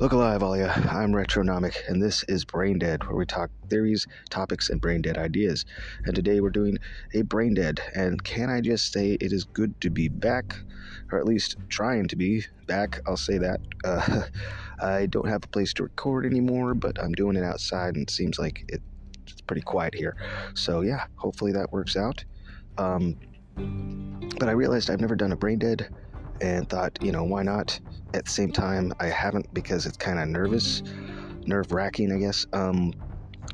Look alive, all ya. I'm Retronomic, and this is Brain Dead, where we talk theories, topics, and brain dead ideas. And today we're doing a Brain Dead. And can I just say it is good to be back, or at least trying to be back? I'll say that. Uh, I don't have a place to record anymore, but I'm doing it outside, and it seems like it, it's pretty quiet here. So yeah, hopefully that works out. Um, but I realized I've never done a Brain Dead and thought, you know, why not? At the same time, I haven't because it's kind of nervous, nerve wracking, I guess. Um,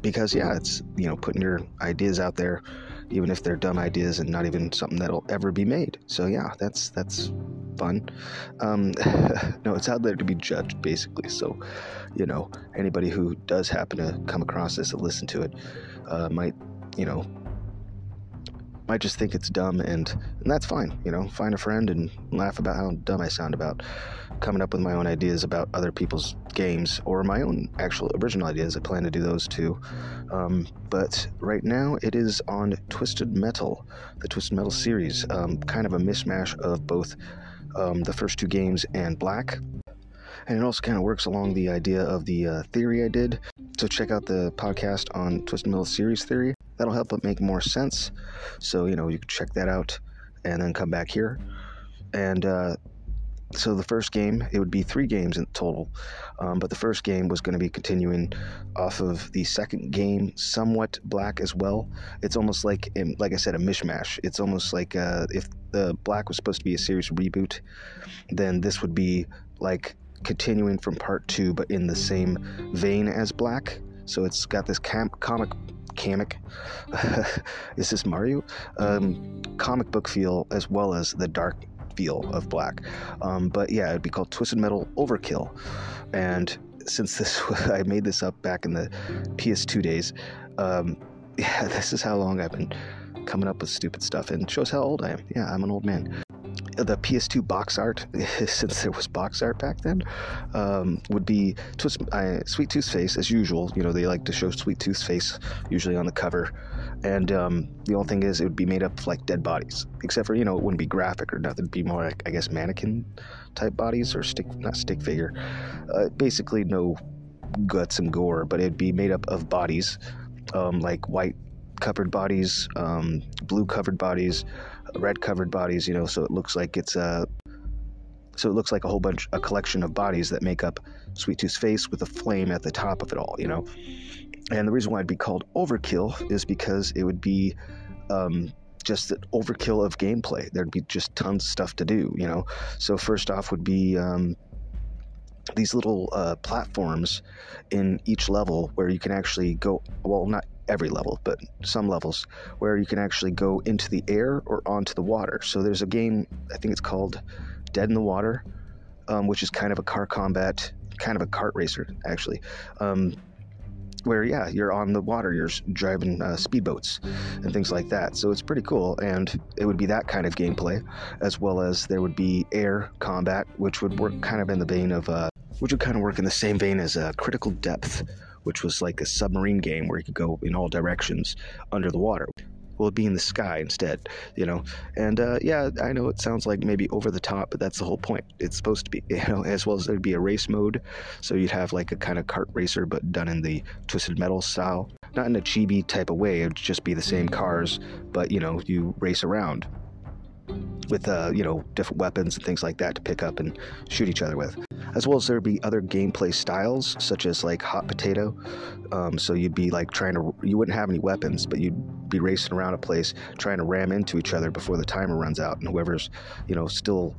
because yeah, it's you know putting your ideas out there, even if they're dumb ideas and not even something that'll ever be made. So yeah, that's that's fun. Um, no, it's out there to be judged, basically. So, you know, anybody who does happen to come across this and listen to it uh, might, you know, might just think it's dumb, and, and that's fine. You know, find a friend and laugh about how dumb I sound about coming up with my own ideas about other people's games or my own actual original ideas. I plan to do those too. Um, but right now it is on Twisted Metal, the Twisted Metal series, um, kind of a mishmash of both um, the first two games and Black. And it also kind of works along the idea of the uh, theory I did. So check out the podcast on Twisted Metal series theory that'll help it make more sense. So, you know, you can check that out and then come back here. And uh, so the first game, it would be three games in total. Um, but the first game was going to be continuing off of the second game, somewhat black as well. It's almost like, like I said, a mishmash. It's almost like uh, if the black was supposed to be a series reboot, then this would be like continuing from part two, but in the same vein as black. So it's got this camp comic comic. is this Mario? Um, comic book feel as well as the dark feel of black. Um, but yeah, it'd be called Twisted Metal Overkill. And since this, I made this up back in the PS2 days. Um, yeah, this is how long I've been coming up with stupid stuff, and shows how old I am. Yeah, I'm an old man the PS2 box art, since there was box art back then, um, would be Twist, Sweet Tooth's face as usual. You know, they like to show Sweet Tooth's face usually on the cover, and um, the only thing is it would be made up of like dead bodies, except for you know it wouldn't be graphic or nothing. It'd be more like I guess mannequin type bodies or stick, not stick figure. Uh, basically, no guts and gore, but it'd be made up of bodies, um, like white covered bodies, um, blue covered bodies red covered bodies, you know, so it looks like it's a so it looks like a whole bunch a collection of bodies that make up Sweet Tooth's face with a flame at the top of it all, you know. And the reason why it'd be called Overkill is because it would be um, just an overkill of gameplay. There'd be just tons of stuff to do, you know. So first off would be um, these little uh, platforms in each level where you can actually go. Well, not every level, but some levels where you can actually go into the air or onto the water. So there's a game, I think it's called Dead in the Water, um, which is kind of a car combat, kind of a kart racer, actually. Um, where yeah, you're on the water, you're driving uh, speedboats and things like that. So it's pretty cool, and it would be that kind of gameplay, as well as there would be air combat, which would work kind of in the vein of, uh, which would kind of work in the same vein as uh, Critical Depth, which was like a submarine game where you could go in all directions under the water. Will it be in the sky instead, you know? And uh, yeah, I know it sounds like maybe over the top, but that's the whole point. It's supposed to be, you know, as well as there'd be a race mode. So you'd have like a kind of kart racer, but done in the twisted metal style. Not in a chibi type of way, it would just be the same cars, but you know, you race around with, uh, you know, different weapons and things like that to pick up and shoot each other with. As well as there would be other gameplay styles such as like hot potato. Um, so you'd be like trying to you wouldn't have any weapons but you'd be racing around a place trying to ram into each other before the timer runs out. And whoever's you know still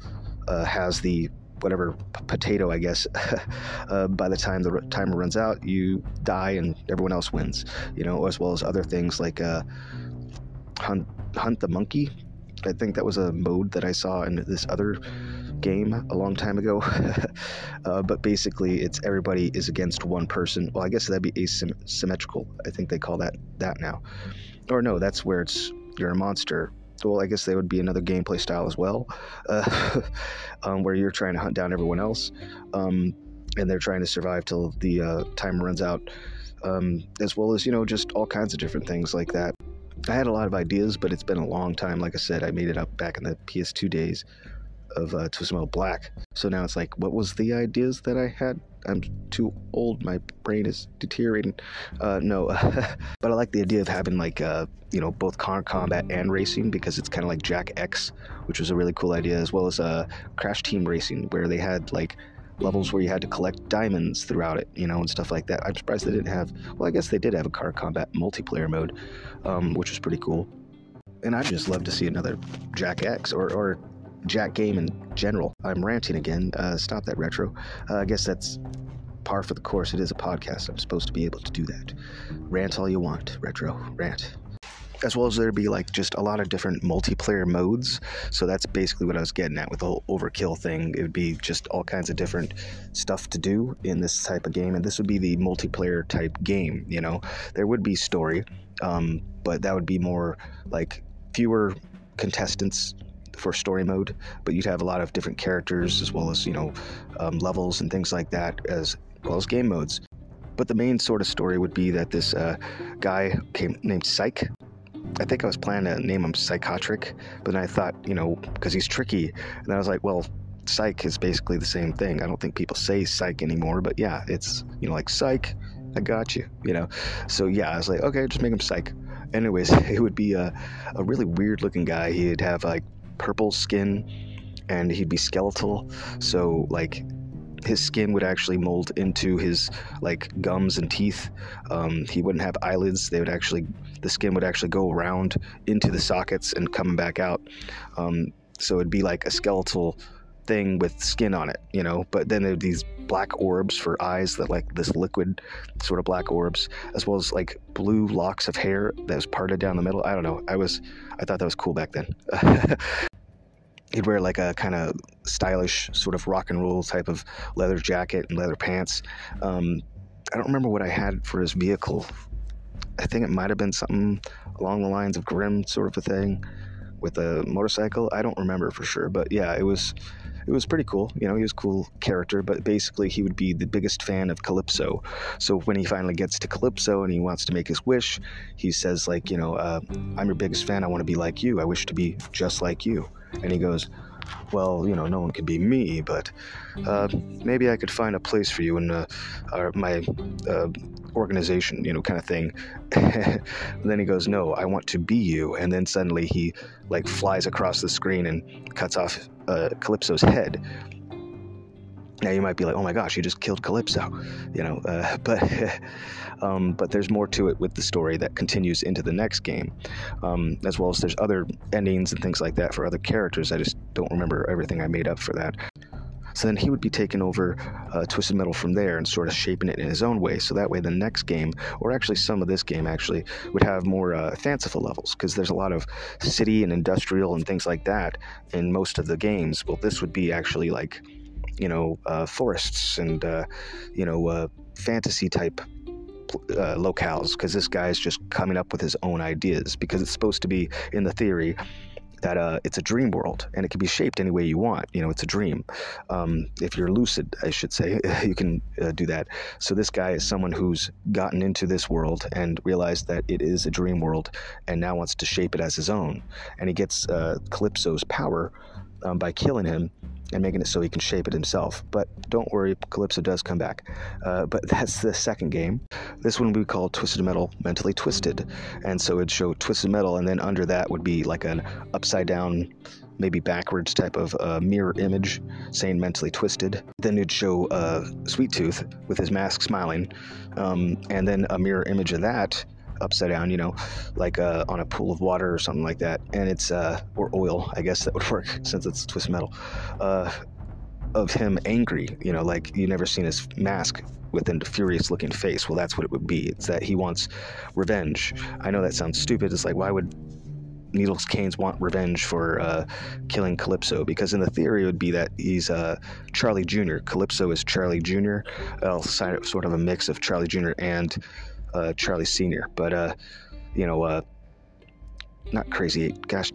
uh, has the whatever p- potato i guess uh, by the time the r- timer runs out you die and everyone else wins you know as well as other things like uh, hunt hunt the monkey i think that was a mode that i saw in this other game a long time ago. uh, but basically, it's everybody is against one person. Well, I guess that'd be asymmetrical. I think they call that that now. Or no, that's where it's you're a monster. Well, I guess that would be another gameplay style as well, uh, um, where you're trying to hunt down everyone else, um, and they're trying to survive till the uh, time runs out. Um, as well as you know, just all kinds of different things like that. I had a lot of ideas, but it's been a long time. Like I said, I made it up back in the PS2 days of uh, Twisted Metal Black. So now it's like, what was the ideas that I had I'm too old. My brain is deteriorating. Uh, no, but I like the idea of having like uh, you know both car combat and racing because it's kind of like Jak X, which was a really cool idea, as well as uh, Crash Team Racing, where they had like levels where you had to collect diamonds throughout it, you know, and stuff like that. I'm surprised they didn't have. Well, I guess they did have a car combat multiplayer mode, um, which was pretty cool. And I'd just love to see another Jak X or, or Jak game in general. I'm ranting again. Uh, stop that retro. Uh, I guess that's par for the course. It is a podcast. I'm supposed to be able to do that. Rant all you want, retro. Rant as well as there'd be like just a lot of different multiplayer modes. So that's basically what I was getting at with the whole overkill thing. It would be just all kinds of different stuff to do in this type of game, and this would be the multiplayer type game. You know, there would be story, um, but that would be more like fewer contestants for story mode, but you'd have a lot of different characters as well as you know um, levels and things like that, as well as game modes. But the main sort of story would be that this uh, guy came named Psyche I think I was planning to name him Psychotric, but then I thought, you know, because he's tricky, and I was like, well, psych is basically the same thing. I don't think people say psych anymore, but yeah, it's you know like psych. I got you, you know. So yeah, I was like, okay, just make him psych. Anyways, it would be a, a really weird looking guy. He'd have like purple skin, and he'd be skeletal. So like his skin would actually mold into his like gums and teeth. Um, he wouldn't have eyelids; they would actually the skin would actually go around into the sockets and come back out. Um, so it'd be like a skeletal thing with skin on it, you know. But then there'd these black orbs for eyes that like this liquid sort of black orbs, as well as like blue locks of hair that was parted down the middle. I don't know. I was I thought that was cool back then. he'd wear like a kind of stylish sort of rock and roll type of leather jacket and leather pants. Um, I don't remember what I had for his vehicle. I think it might have been something along the lines of Grim sort of a thing with a motorcycle. I don't remember for sure, but yeah, it was it was pretty cool. You know, he was a cool character, but basically he would be the biggest fan of Calypso. So when he finally gets to Calypso and he wants to make his wish, he says like, you know, uh, I'm your biggest fan. I want to be like you. I wish to be just like you. And he goes, well, you know, no one could be me, but uh, maybe I could find a place for you in uh, our, my uh, organization, you know, kind of thing. then he goes, no, I want to be you. And then suddenly he like flies across the screen and cuts off uh, Calypso's head. Now you might be like, "Oh my gosh, you just killed Calypso," you know. Uh, but um, but there's more to it with the story that continues into the next game, um, as well as there's other endings and things like that for other characters. I just don't remember everything I made up for that. So then he would be taking over uh, Twisted Metal from there and sort of shaping it in his own way. So that way, the next game, or actually some of this game, actually would have more uh, fanciful levels because there's a lot of city and industrial and things like that in most of the games. Well, this would be actually like you know, uh, forests and, uh, you know, uh, fantasy type uh, locales because this guy is just coming up with his own ideas because it's supposed to be in the theory that uh, it's a dream world and it can be shaped any way you want. You know, it's a dream. Um, if you're lucid, I should say, you can uh, do that. So this guy is someone who's gotten into this world and realized that it is a dream world and now wants to shape it as his own. And he gets uh, Calypso's power um, by killing him and making it so he can shape it himself. But don't worry, Calypso does come back. Uh, but that's the second game. This one we call Twisted Metal Mentally Twisted. And so it'd show Twisted Metal, and then under that would be like an upside down, maybe backwards type of uh, mirror image saying mentally twisted. Then it'd show uh, Sweet Tooth with his mask smiling, um, and then a mirror image of that upside down, you know, like uh, on a pool of water or something like that. And it's, uh, or oil, I guess that would work since it's twist metal, uh, of him angry, you know, like you never seen his mask with a furious looking face. Well, that's what it would be. It's that he wants revenge. I know that sounds stupid. It's like, why would Needles Kane's want revenge for uh, killing Calypso because in the theory it would be that he's uh, Charlie Jr. Calypso is Charlie Jr. Uh, sort of a mix of Charlie Jr. and uh, Charlie Senior, but uh, you know, uh, not Crazy. Gosh,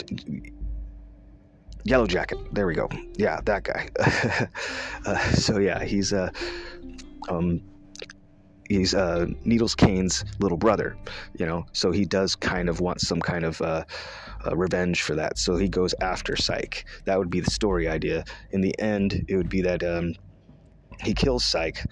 Yellow Jacket. There we go. Yeah, that guy. uh, so yeah, he's uh, um, he's uh, Needles Kane's little brother. You know, so he does kind of want some kind of uh, uh, revenge for that. So he goes after Psyche. That would be the story idea. In the end, it would be that um, he kills Psyche,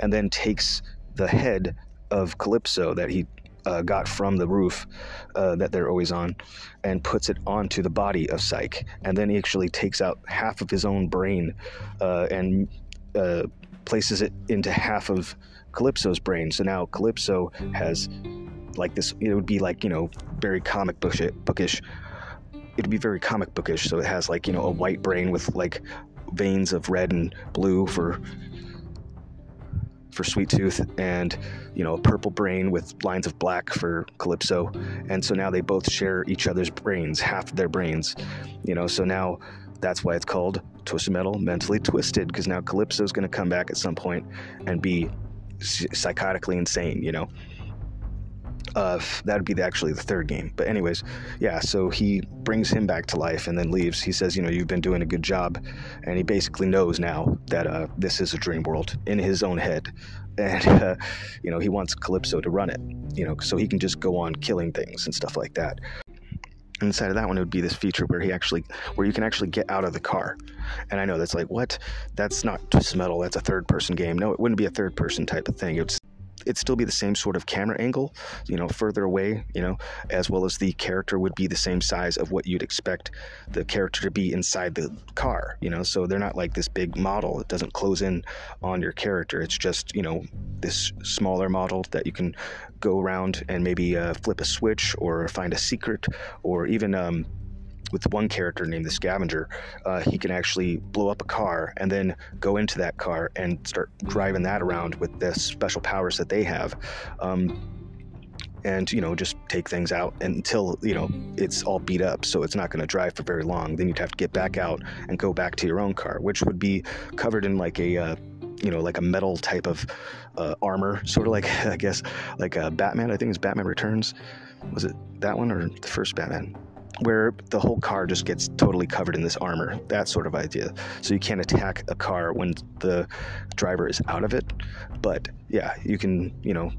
and then takes the head of Calypso that he uh, got from the roof uh, that they're always on and puts it onto the body of Psyche. And then he actually takes out half of his own brain uh, and uh, places it into half of Calypso's brain. So now Calypso has like this, it would be like, you know, very comic bookish. It'd be very comic bookish. So it has like, you know, a white brain with like veins of red and blue for for Sweet Tooth, and you know a purple brain with lines of black for Calypso, and so now they both share each other's brains, half of their brains, you know. So now that's why it's called Twisted Metal Mentally Twisted, because now Calypso is going to come back at some point and be psychotically insane, you know uh, that would be the, actually the third game. But anyways, yeah. So he brings him back to life and then leaves. He says, you know, you've been doing a good job, and he basically knows now that uh, this is a dream world in his own head, and uh, you know he wants Calypso to run it, you know, so he can just go on killing things and stuff like that. Inside of that one, it would be this feature where he actually, where you can actually get out of the car. And I know that's like, what? That's not Metal. That's a third-person game. No, it wouldn't be a third-person type of thing. It's it'd still be the same sort of camera angle, you know, further away, you know, as well as the character would be the same size of what you'd expect the character to be inside the car, you know. So they're not like this big model. It doesn't close in on your character. It's just, you know, this smaller model that you can go around and maybe uh, flip a switch or find a secret or even um, with one character named the Scavenger, uh, he can actually blow up a car and then go into that car and start driving that around with the special powers that they have. Um, and you know just take things out until you know it's all beat up so it's not going to drive for very long. Then you'd have to get back out and go back to your own car which would be covered in like a uh, you know like a metal type of uh, armor sort of like i guess like a batman i think it's batman returns. Was it that one or the first batman where the whole car just gets totally covered in this armor, that sort of idea. So you can't attack a car when the driver is out of it. But yeah, you can, you know,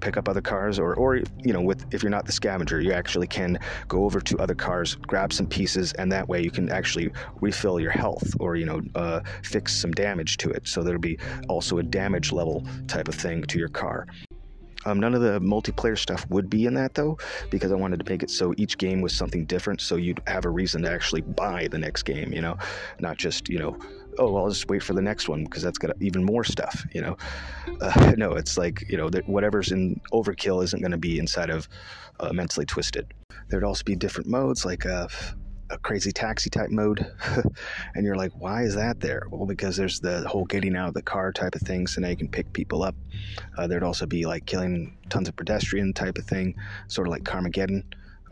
pick up other cars or or you know with if you're not the scavenger you actually can go over to other cars grab some pieces and that way you can actually refill your health or you know uh, fix some damage to it so there'll be also a damage level type of thing to your car um, none of the multiplayer stuff would be in that though, because I wanted to make it so each game was something different, so you'd have a reason to actually buy the next game, you know, not just you know, oh, I'll just wait for the next one because that's got even more stuff, you know. Uh, no, it's like you know, whatever's in Overkill isn't going to be inside of uh, Mentally Twisted. There'd also be different modes like uh, a crazy taxi type mode. and you're like, why is that there? Well, because there's the whole getting out of the car type of thing, so now you can pick people up. Uh, there'd also be like killing tons of pedestrian type of thing, sort of like Carmageddon.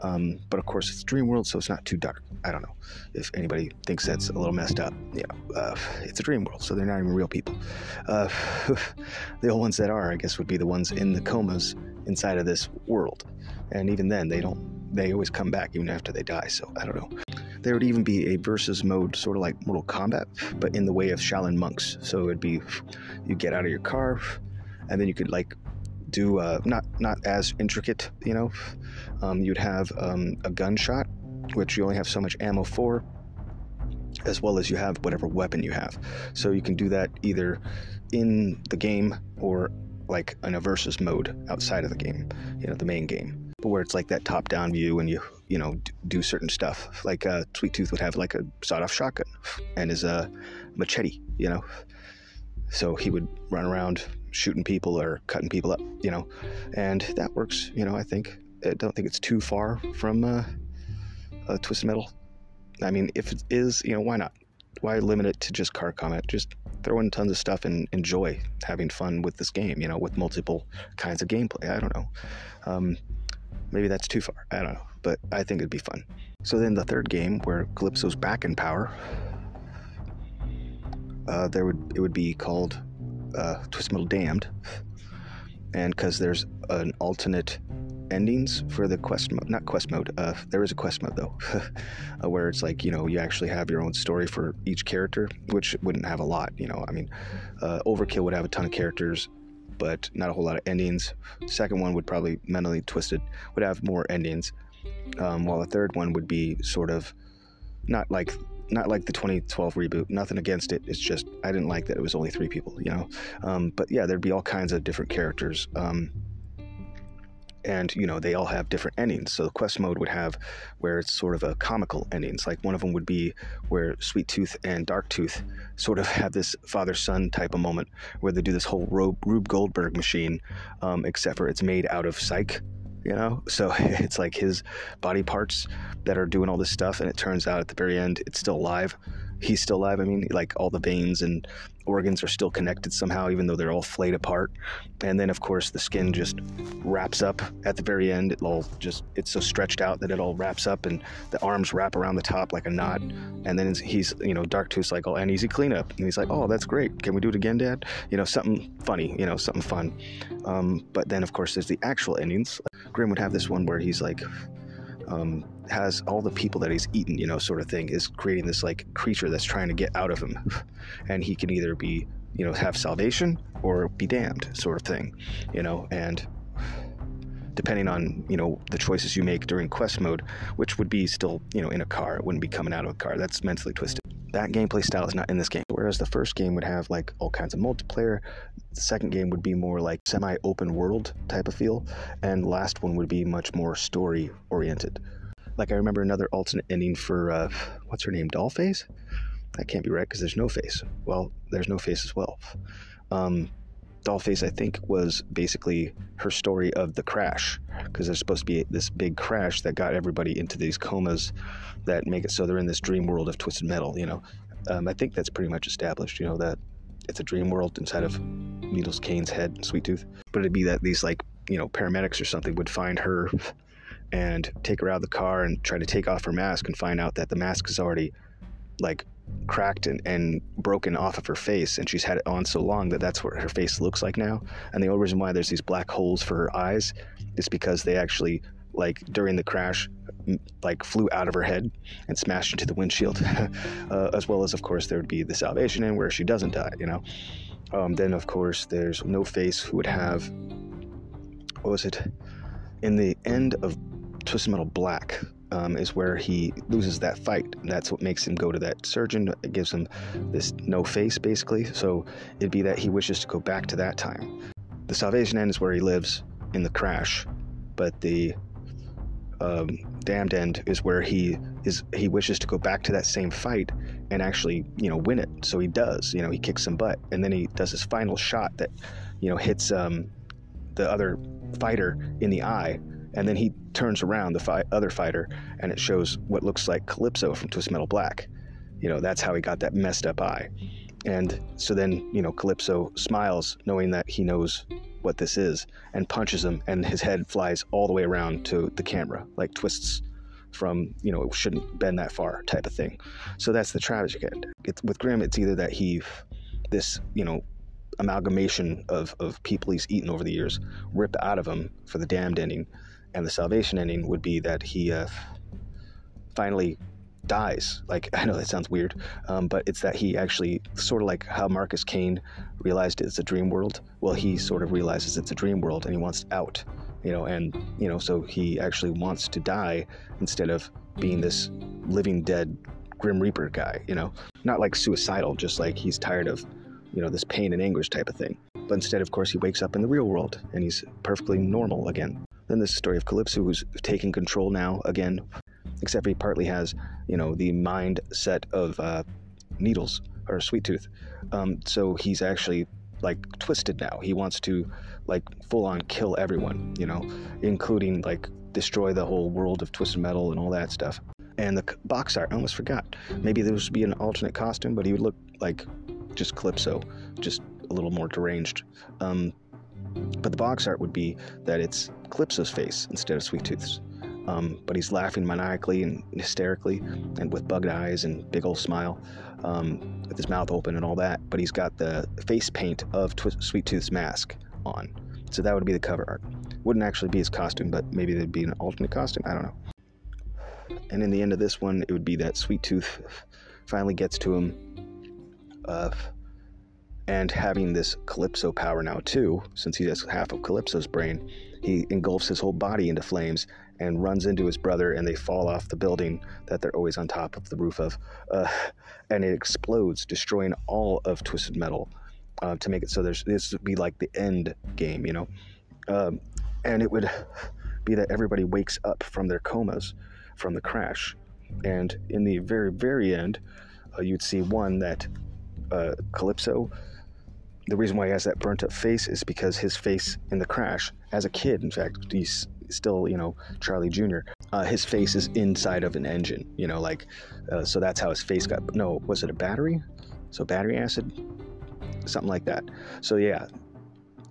Um, but of course, it's Dream World, so it's not too dark. I don't know if anybody thinks that's a little messed up. Know, uh, it's a Dream World, so they're not even real people. Uh, the only ones that are, I guess, would be the ones in the comas inside of this world. And even then, they don't. They always come back even after they die. So I don't know. There would even be a versus mode, sort of like Mortal Kombat, but in the way of Shaolin monks. So it'd be you get out of your car, and then you could like do uh, not not as intricate, you know. Um, you'd have um, a gunshot, which you only have so much ammo for, as well as you have whatever weapon you have. So you can do that either in the game or like in a versus mode outside of the game, you know, the main game where it's like that top down view and you you know do certain stuff. Like uh, sweet tooth would have like a sawed-off shotgun and his uh, machete you know? So he would run around shooting people or cutting people up you know? And that works you know i think. I don't think it's too far from uh, uh twisted metal. I mean if it is you know why not? Why limit it to just car combat? Just throw in tons of stuff and enjoy having fun with this game you know with multiple kinds of gameplay. I don't know. Um, Maybe that's too far. I don't know. But I think it'd be fun. So then the third game, where Calypso's back in power, uh, there would it would be called uh, Twist Metal Damned, and because there's an alternate endings for the quest mode, not quest mode. Uh, there is a quest mode though, uh, where it's like you know you actually have your own story for each character, which wouldn't have a lot. You know, I mean, uh, Overkill would have a ton of characters but not a whole lot of endings. second one would probably mentally twisted, would have more endings, um, while the third one would be sort of not like not like the 2012 reboot. Nothing against it. It's just I didn't like that it was only three people. You know, um, but yeah, there'd be all kinds of different characters. Um, and you know they all have different endings. So the quest mode would have where it's sort of a comical endings. Like one of them would be where sweet tooth and dark tooth sort of have this father son type of moment where they do this whole rube goldberg machine um, except for it's made out of psych you know? So it's like his body parts that are doing all this stuff and it turns out at the very end it's still alive. He's still alive. I mean like all the veins and organs are still connected somehow even though they're all flayed apart. And then of course the skin just wraps up at the very end. It all just it's so stretched out that it all wraps up and the arms wrap around the top like a knot. And then he's you know dark tooth like oh and easy cleanup. And he's like oh that's great. Can we do it again dad? You know something funny you know something fun. Um, but then of course there's the actual endings. Grim would have this one where he's like, um, has all the people that he's eaten, you know, sort of thing, is creating this like creature that's trying to get out of him. and he can either be, you know, have salvation or be damned, sort of thing, you know, and depending on, you know, the choices you make during quest mode, which would be still, you know, in a car, it wouldn't be coming out of a car. That's mentally twisted that gameplay style is not in this game. Whereas the first game would have like all kinds of multiplayer, the second game would be more like semi open world type of feel, and last one would be much more story oriented. Like I remember another alternate ending for uh, what's her name, Dollface? That can't be right because there's no face. Well, there's no face as well. Um, Dollface, I think, was basically her story of the crash, because there's supposed to be this big crash that got everybody into these comas that make it so they're in this dream world of twisted metal. You know, um, I think that's pretty much established. You know that it's a dream world inside of Needles Kane's head, Sweet Tooth. But it'd be that these like you know paramedics or something would find her and take her out of the car and try to take off her mask and find out that the mask is already like cracked and, and broken off of her face and she's had it on so long that that's what her face looks like now. And the only reason why there's these black holes for her eyes is because they actually like during the crash like flew out of her head and smashed into the windshield. Uh, as well as of course there would be the salvation end where she doesn't die you know? Um, then of course there's no face who would have what was it? In the end of twisted metal black um, is where he loses that fight. That's what makes him go to that surgeon. It gives him this no face, basically. So it'd be that he wishes to go back to that time. The Salvation End is where he lives in the crash, but the um, Damned End is where he is. He wishes to go back to that same fight and actually, you know, win it. So he does. You know, he kicks some butt, and then he does his final shot that, you know, hits um, the other fighter in the eye and then he turns around the fi- other fighter and it shows what looks like Calypso from Twist Metal Black. You know, that's how he got that messed up eye. And so then, you know, Calypso smiles, knowing that he knows what this is, and punches him, and his head flies all the way around to the camera, like twists from, you know, it shouldn't bend that far type of thing. So that's the tragic end. It's, with Grim, it's either that he, this, you know, amalgamation of, of people he's eaten over the years, rip out of him for the damned ending, and the salvation ending would be that he uh, finally dies. Like I know that sounds weird, um, but it's that he actually sort of like how Marcus Kane realized it's a dream world. Well, he sort of realizes it's a dream world and he wants out. You know, and you know, so he actually wants to die instead of being this living dead Grim Reaper guy. You know, not like suicidal, just like he's tired of you know this pain and anguish type of thing. But instead, of course, he wakes up in the real world and he's perfectly normal again. Then this story of Calypso, who's taking control now again, except he partly has, you know, the mindset of uh, Needles or Sweet Tooth. Um, so he's actually like twisted now. He wants to like full on kill everyone, you know, including like destroy the whole world of Twisted Metal and all that stuff. And the box art, I almost forgot. Maybe there would be an alternate costume, but he would look like just Calypso, just a little more deranged. Um, but the box art would be that it's Calypso's face instead of Sweet Tooth's. Um, but he's laughing maniacally and hysterically and with bugged eyes and big old smile um, with his mouth open and all that. But he's got the face paint of Twi- Sweet Tooth's mask on. So that would be the cover art. Wouldn't actually be his costume, but maybe there'd be an alternate costume. I don't know. And in the end of this one, it would be that Sweet Tooth finally gets to him. Uh, and having this Calypso power now too, since he has half of Calypso's brain, he engulfs his whole body into flames and runs into his brother, and they fall off the building that they're always on top of the roof of, uh, and it explodes, destroying all of Twisted Metal. Uh, to make it so there's this would be like the end game, you know, um, and it would be that everybody wakes up from their comas from the crash, and in the very very end, uh, you'd see one that uh, Calypso the reason why he has that burnt up face is because his face in the crash, as a kid, in fact, he's still, you know, Charlie Jr., uh, his face is inside of an engine, you know, like, uh, so that's how his face got, no, was it a battery? So battery acid? Something like that. So yeah,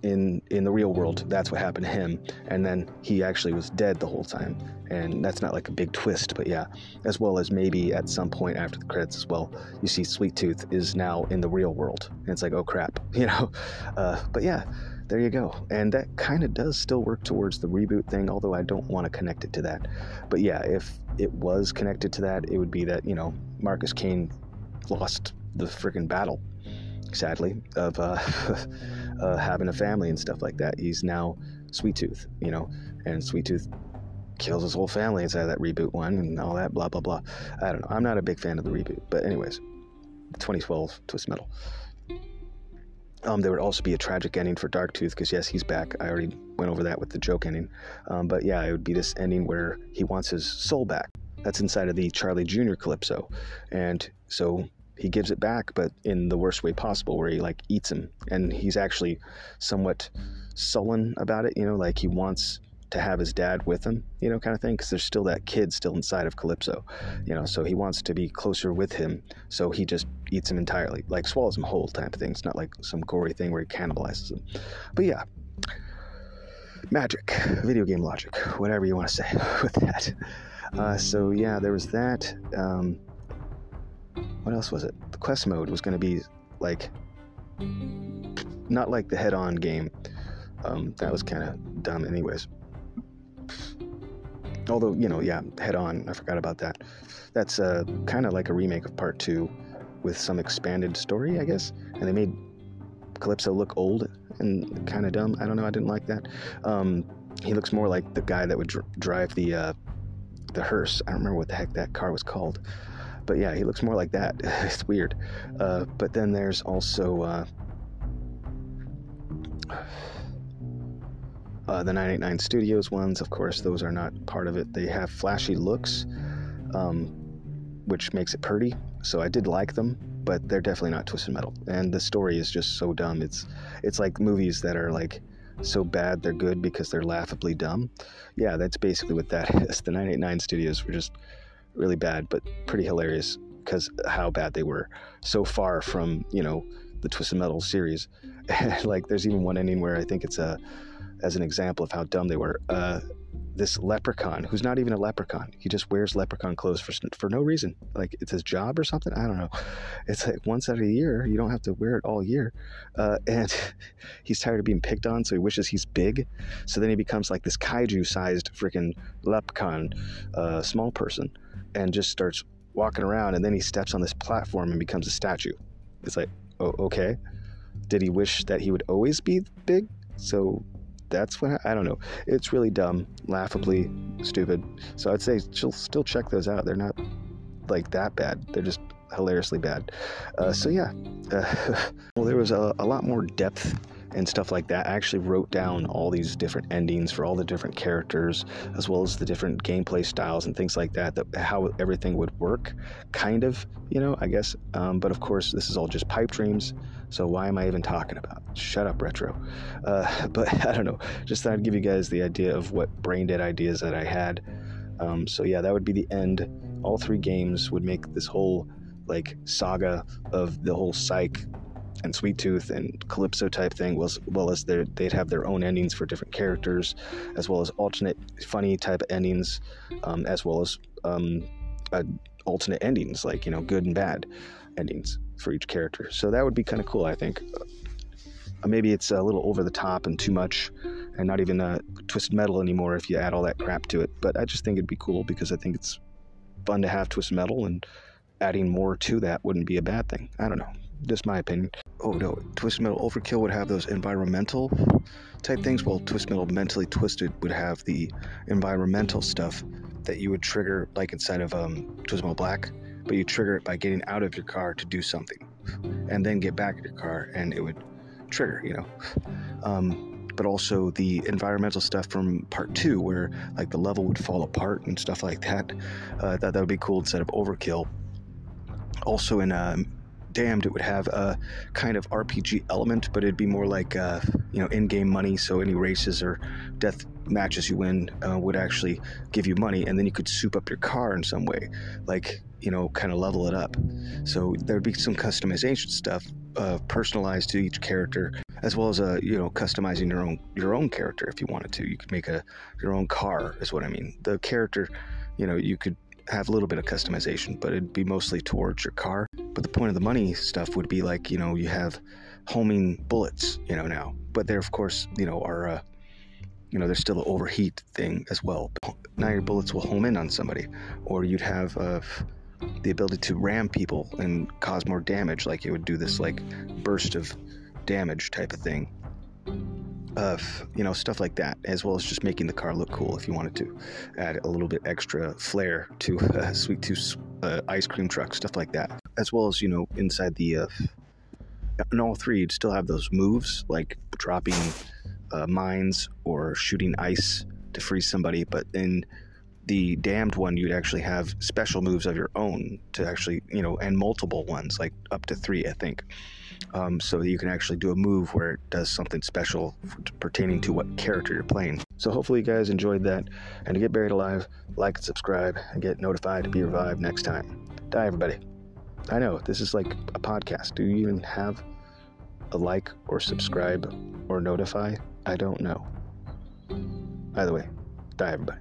in in the real world that's what happened to him. And then he actually was dead the whole time. And that's not like a big twist but yeah. As well as maybe at some point after the credits as well you see sweet tooth is now in the real world. And it's like oh crap you know? Uh, but yeah there you go. And that kind of does still work towards the reboot thing although i don't want to connect it to that. But yeah if it was connected to that it would be that you know marcus kane lost the freaking battle sadly of uh, uh, having a family and stuff like that. He's now Sweet Tooth, you know, and Sweet Tooth kills his whole family inside that reboot one and all that, blah, blah, blah. I don't know. I'm not a big fan of the reboot, but, anyways, 2012 Twist Metal. Um, there would also be a tragic ending for Dark Tooth because, yes, he's back. I already went over that with the joke ending. Um, but yeah, it would be this ending where he wants his soul back. That's inside of the Charlie Jr. Calypso. And so he gives it back, but in the worst way possible, where he like eats him, and he's actually somewhat sullen about it. You know, like he wants to have his dad with him, you know, kind of thing, because there's still that kid still inside of Calypso, you know, so he wants to be closer with him, so he just eats him entirely, like swallows him whole type of thing. It's not like some gory thing where he cannibalizes him, but yeah. Magic, video game logic, whatever you want to say with that. Uh, so yeah, there was that. Um, what else was it? The quest mode was going to be like not like the head-on game. Um, that was kind of dumb, anyways. Although you know, yeah, head-on. I forgot about that. That's uh, kind of like a remake of Part Two, with some expanded story, I guess. And they made Calypso look old and kind of dumb. I don't know. I didn't like that. Um, he looks more like the guy that would dr- drive the uh, the hearse. I don't remember what the heck that car was called but yeah, he looks more like that. it's weird. Uh, but then there's also uh, uh, the 989 Studios ones. Of course, those are not part of it. They have flashy looks, um, which makes it pretty. So I did like them, but they're definitely not Twisted Metal. And the story is just so dumb. It's it's like movies that are like so bad they're good because they're laughably dumb. Yeah, that's basically what that is. The 989 Studios were just really bad, but pretty hilarious because how bad they were. So far from you know the Twisted Metal series. like there's even one ending where I think it's a as an example of how dumb they were. Uh, this leprechaun who's not even a leprechaun. He just wears leprechaun clothes for for no reason. Like it's his job or something? I don't know. It's like once out of a year you don't have to wear it all year. Uh, and he's tired of being picked on so he wishes he's big. So then he becomes like this kaiju sized freaking leprechaun uh, small person and just starts walking around. And then he steps on this platform and becomes a statue. It's like, oh, okay. Did he wish that he would always be big? So that's what I, don't know. It's really dumb, laughably stupid. So I'd say she'll still check those out. They're not like that bad. They're just hilariously bad. Uh, so yeah, uh, well, there was a, a lot more depth and stuff like that. I actually wrote down all these different endings for all the different characters, as well as the different gameplay styles and things like that, that how everything would work, kind of, you know, I guess. Um, but of course, this is all just pipe dreams. So why am I even talking about? Shut up, retro. Uh, but I don't know. Just thought I'd give you guys the idea of what brain dead ideas that I had. Um, so yeah, that would be the end. All three games would make this whole like saga of the whole psych and Sweet Tooth and Calypso type thing, as well as they'd have their own endings for different characters, as well as alternate funny type endings, um, as well as um, uh, alternate endings, like, you know, good and bad endings for each character. So that would be kind of cool, I think. Uh, maybe it's a little over the top and too much, and not even uh, Twisted Metal anymore if you add all that crap to it. But I just think it'd be cool because I think it's fun to have Twisted Metal, and adding more to that wouldn't be a bad thing. I don't know. Just my opinion. Oh no, Twisted Metal Overkill would have those environmental type things. while Twisted Metal Mentally Twisted would have the environmental stuff that you would trigger, like inside of um, Twisted Metal Black, but you trigger it by getting out of your car to do something, and then get back in your car, and it would trigger, you know. Um, but also the environmental stuff from part two, where like the level would fall apart and stuff like that. Uh, that that would be cool instead of overkill. Also in um, Damned, it would have a kind of RPG element, but it'd be more like uh, you know in-game money. So any races or death matches you win uh, would actually give you money, and then you could soup up your car in some way, like you know, kind of level it up. So there'd be some customization stuff, uh, personalized to each character, as well as uh, you know customizing your own your own character if you wanted to. You could make a your own car, is what I mean. The character, you know, you could have a little bit of customization, but it'd be mostly towards your car. But the point of the money stuff would be like, you know, you have homing bullets, you know, now. But there, of course, you know, are, uh, you know, there's still an overheat thing as well. Now your bullets will home in on somebody, or you'd have uh, the ability to ram people and cause more damage, like it would do this like burst of damage type of thing of you know stuff like that as well as just making the car look cool if you wanted to. Add a little bit extra flair to uh, sweet tooth uh, ice cream truck stuff like that. As well as you know inside the uh, in all three you'd still have those moves like dropping uh, mines or shooting ice to freeze somebody but in the damned one you'd actually have special moves of your own to actually you know and multiple ones like up to three i think um, so that you can actually do a move where it does something special pertaining to what character you're playing. So hopefully you guys enjoyed that. And to get buried alive, like and subscribe and get notified to be revived next time. Die, everybody. I know this is like a podcast. Do you even have a like or subscribe or notify? I don't know. Either way, die, everybody.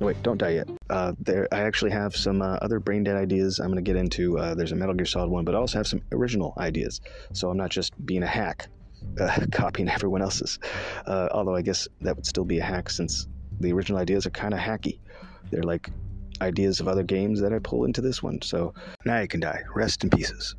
Wait, don't die yet. Uh, there, I actually have some uh, other brain dead ideas I'm going to get into. Uh, there's a Metal Gear Solid one, but I also have some original ideas. So I'm not just being a hack, uh, copying everyone else's. Uh, although I guess that would still be a hack since the original ideas are kind of hacky. They're like ideas of other games that I pull into this one. So now you can die. Rest in pieces.